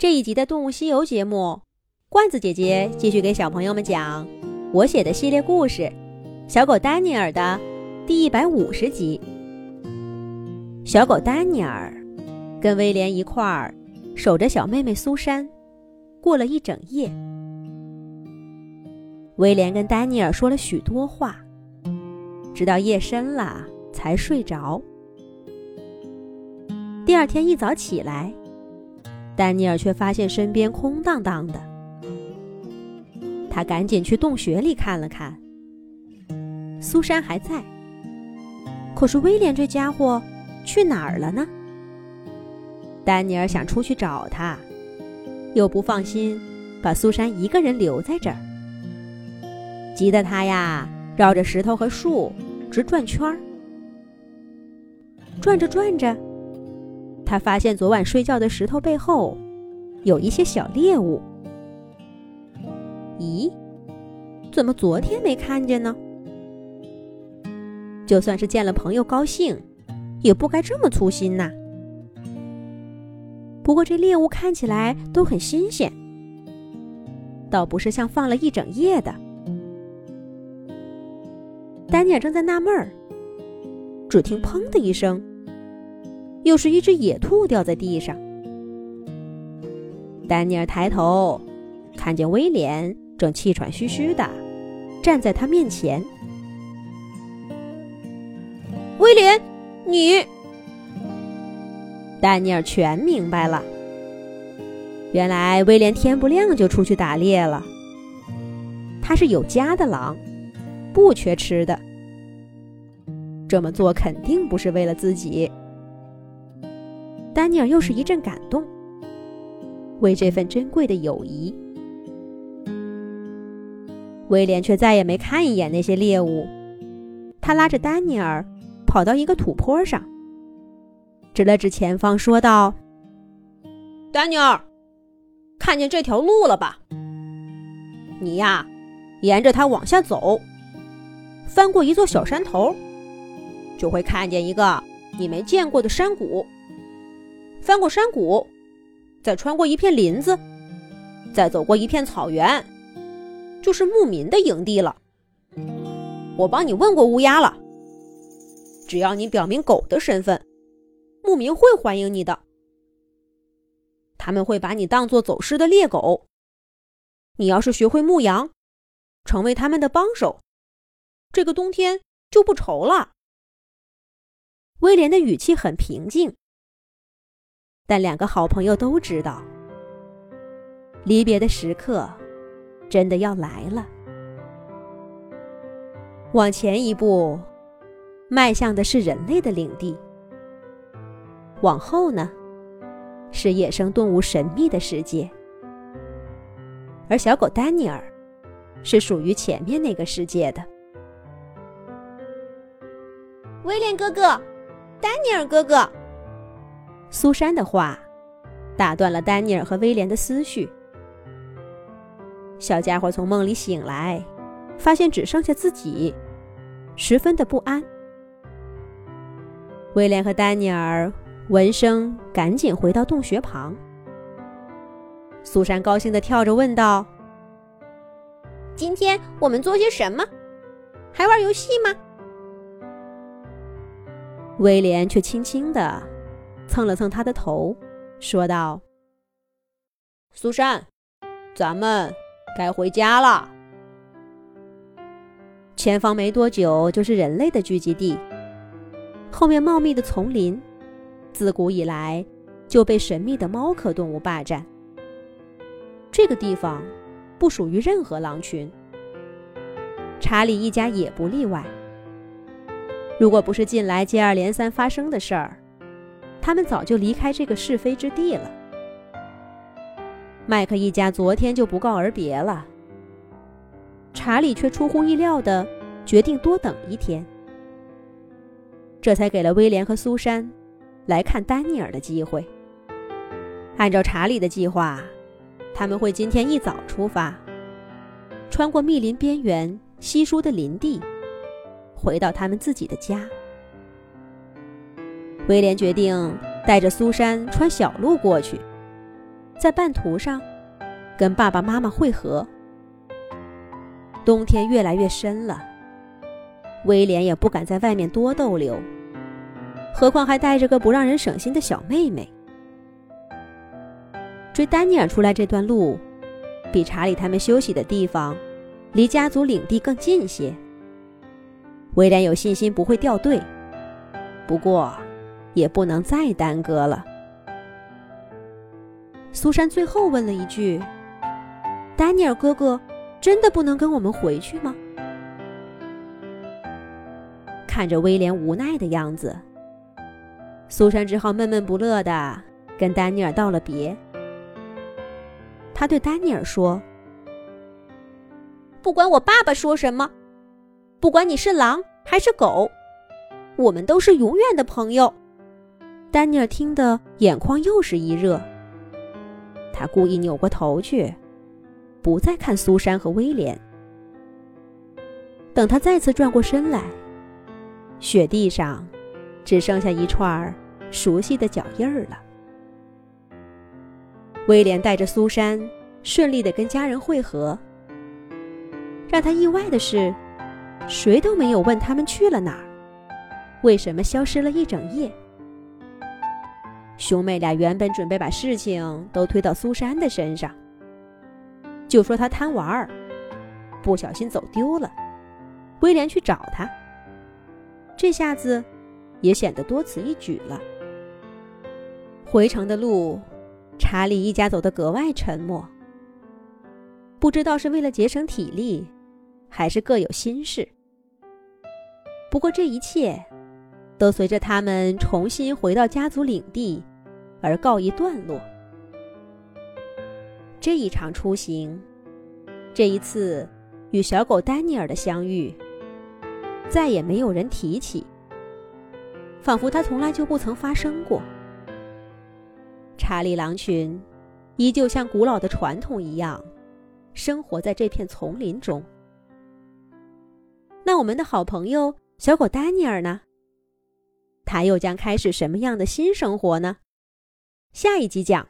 这一集的《动物西游》节目，罐子姐姐继续给小朋友们讲我写的系列故事《小狗丹尼尔》的第一百五十集。小狗丹尼尔跟威廉一块儿守着小妹妹苏珊，过了一整夜。威廉跟丹尼尔说了许多话，直到夜深了才睡着。第二天一早起来。丹尼尔却发现身边空荡荡的，他赶紧去洞穴里看了看。苏珊还在，可是威廉这家伙去哪儿了呢？丹尼尔想出去找他，又不放心把苏珊一个人留在这儿，急得他呀绕着石头和树直转圈儿。转着转着。他发现昨晚睡觉的石头背后有一些小猎物。咦，怎么昨天没看见呢？就算是见了朋友高兴，也不该这么粗心呐。不过这猎物看起来都很新鲜，倒不是像放了一整夜的。丹尼尔正在纳闷儿，只听“砰”的一声。又是一只野兔掉在地上。丹尼尔抬头，看见威廉正气喘吁吁的站在他面前。威廉，你……丹尼尔全明白了。原来威廉天不亮就出去打猎了。他是有家的狼，不缺吃的。这么做肯定不是为了自己。丹尼尔又是一阵感动，为这份珍贵的友谊。威廉却再也没看一眼那些猎物，他拉着丹尼尔跑到一个土坡上，指了指前方，说道：“丹尼尔，看见这条路了吧？你呀，沿着它往下走，翻过一座小山头，就会看见一个你没见过的山谷。”翻过山谷，再穿过一片林子，再走过一片草原，就是牧民的营地了。我帮你问过乌鸦了，只要你表明狗的身份，牧民会欢迎你的。他们会把你当做走失的猎狗。你要是学会牧羊，成为他们的帮手，这个冬天就不愁了。威廉的语气很平静。但两个好朋友都知道，离别的时刻真的要来了。往前一步，迈向的是人类的领地；往后呢，是野生动物神秘的世界。而小狗丹尼尔，是属于前面那个世界的。威廉哥哥，丹尼尔哥哥。苏珊的话打断了丹尼尔和威廉的思绪。小家伙从梦里醒来，发现只剩下自己，十分的不安。威廉和丹尼尔闻声赶紧回到洞穴旁。苏珊高兴的跳着问道：“今天我们做些什么？还玩游戏吗？”威廉却轻轻的。蹭了蹭他的头，说道：“苏珊，咱们该回家了。前方没多久就是人类的聚集地，后面茂密的丛林，自古以来就被神秘的猫科动物霸占。这个地方不属于任何狼群，查理一家也不例外。如果不是近来接二连三发生的事儿，”他们早就离开这个是非之地了。麦克一家昨天就不告而别了。查理却出乎意料的决定多等一天，这才给了威廉和苏珊来看丹尼尔的机会。按照查理的计划，他们会今天一早出发，穿过密林边缘稀疏的林地，回到他们自己的家。威廉决定带着苏珊穿小路过去，在半途上跟爸爸妈妈会合。冬天越来越深了，威廉也不敢在外面多逗留，何况还带着个不让人省心的小妹妹。追丹尼尔出来这段路，比查理他们休息的地方离家族领地更近些。威廉有信心不会掉队，不过也不能再耽搁了。苏珊最后问了一句：“丹尼尔哥哥，真的不能跟我们回去吗？”看着威廉无奈的样子，苏珊只好闷闷不乐的跟丹尼尔道了别。他对丹尼尔说：“不管我爸爸说什么，不管你是狼还是狗，我们都是永远的朋友。”丹尼尔听得眼眶又是一热。他故意扭过头去，不再看苏珊和威廉。等他再次转过身来，雪地上只剩下一串熟悉的脚印儿了。威廉带着苏珊顺利的跟家人会合。让他意外的是，谁都没有问他们去了哪儿，为什么消失了一整夜。兄妹俩原本准备把事情都推到苏珊的身上，就说她贪玩儿，不小心走丢了，威廉去找她。这下子也显得多此一举了。回城的路，查理一家走得格外沉默，不知道是为了节省体力，还是各有心事。不过这一切，都随着他们重新回到家族领地。而告一段落。这一场出行，这一次与小狗丹尼尔的相遇，再也没有人提起，仿佛他从来就不曾发生过。查理狼群依旧像古老的传统一样，生活在这片丛林中。那我们的好朋友小狗丹尼尔呢？他又将开始什么样的新生活呢？下一集讲。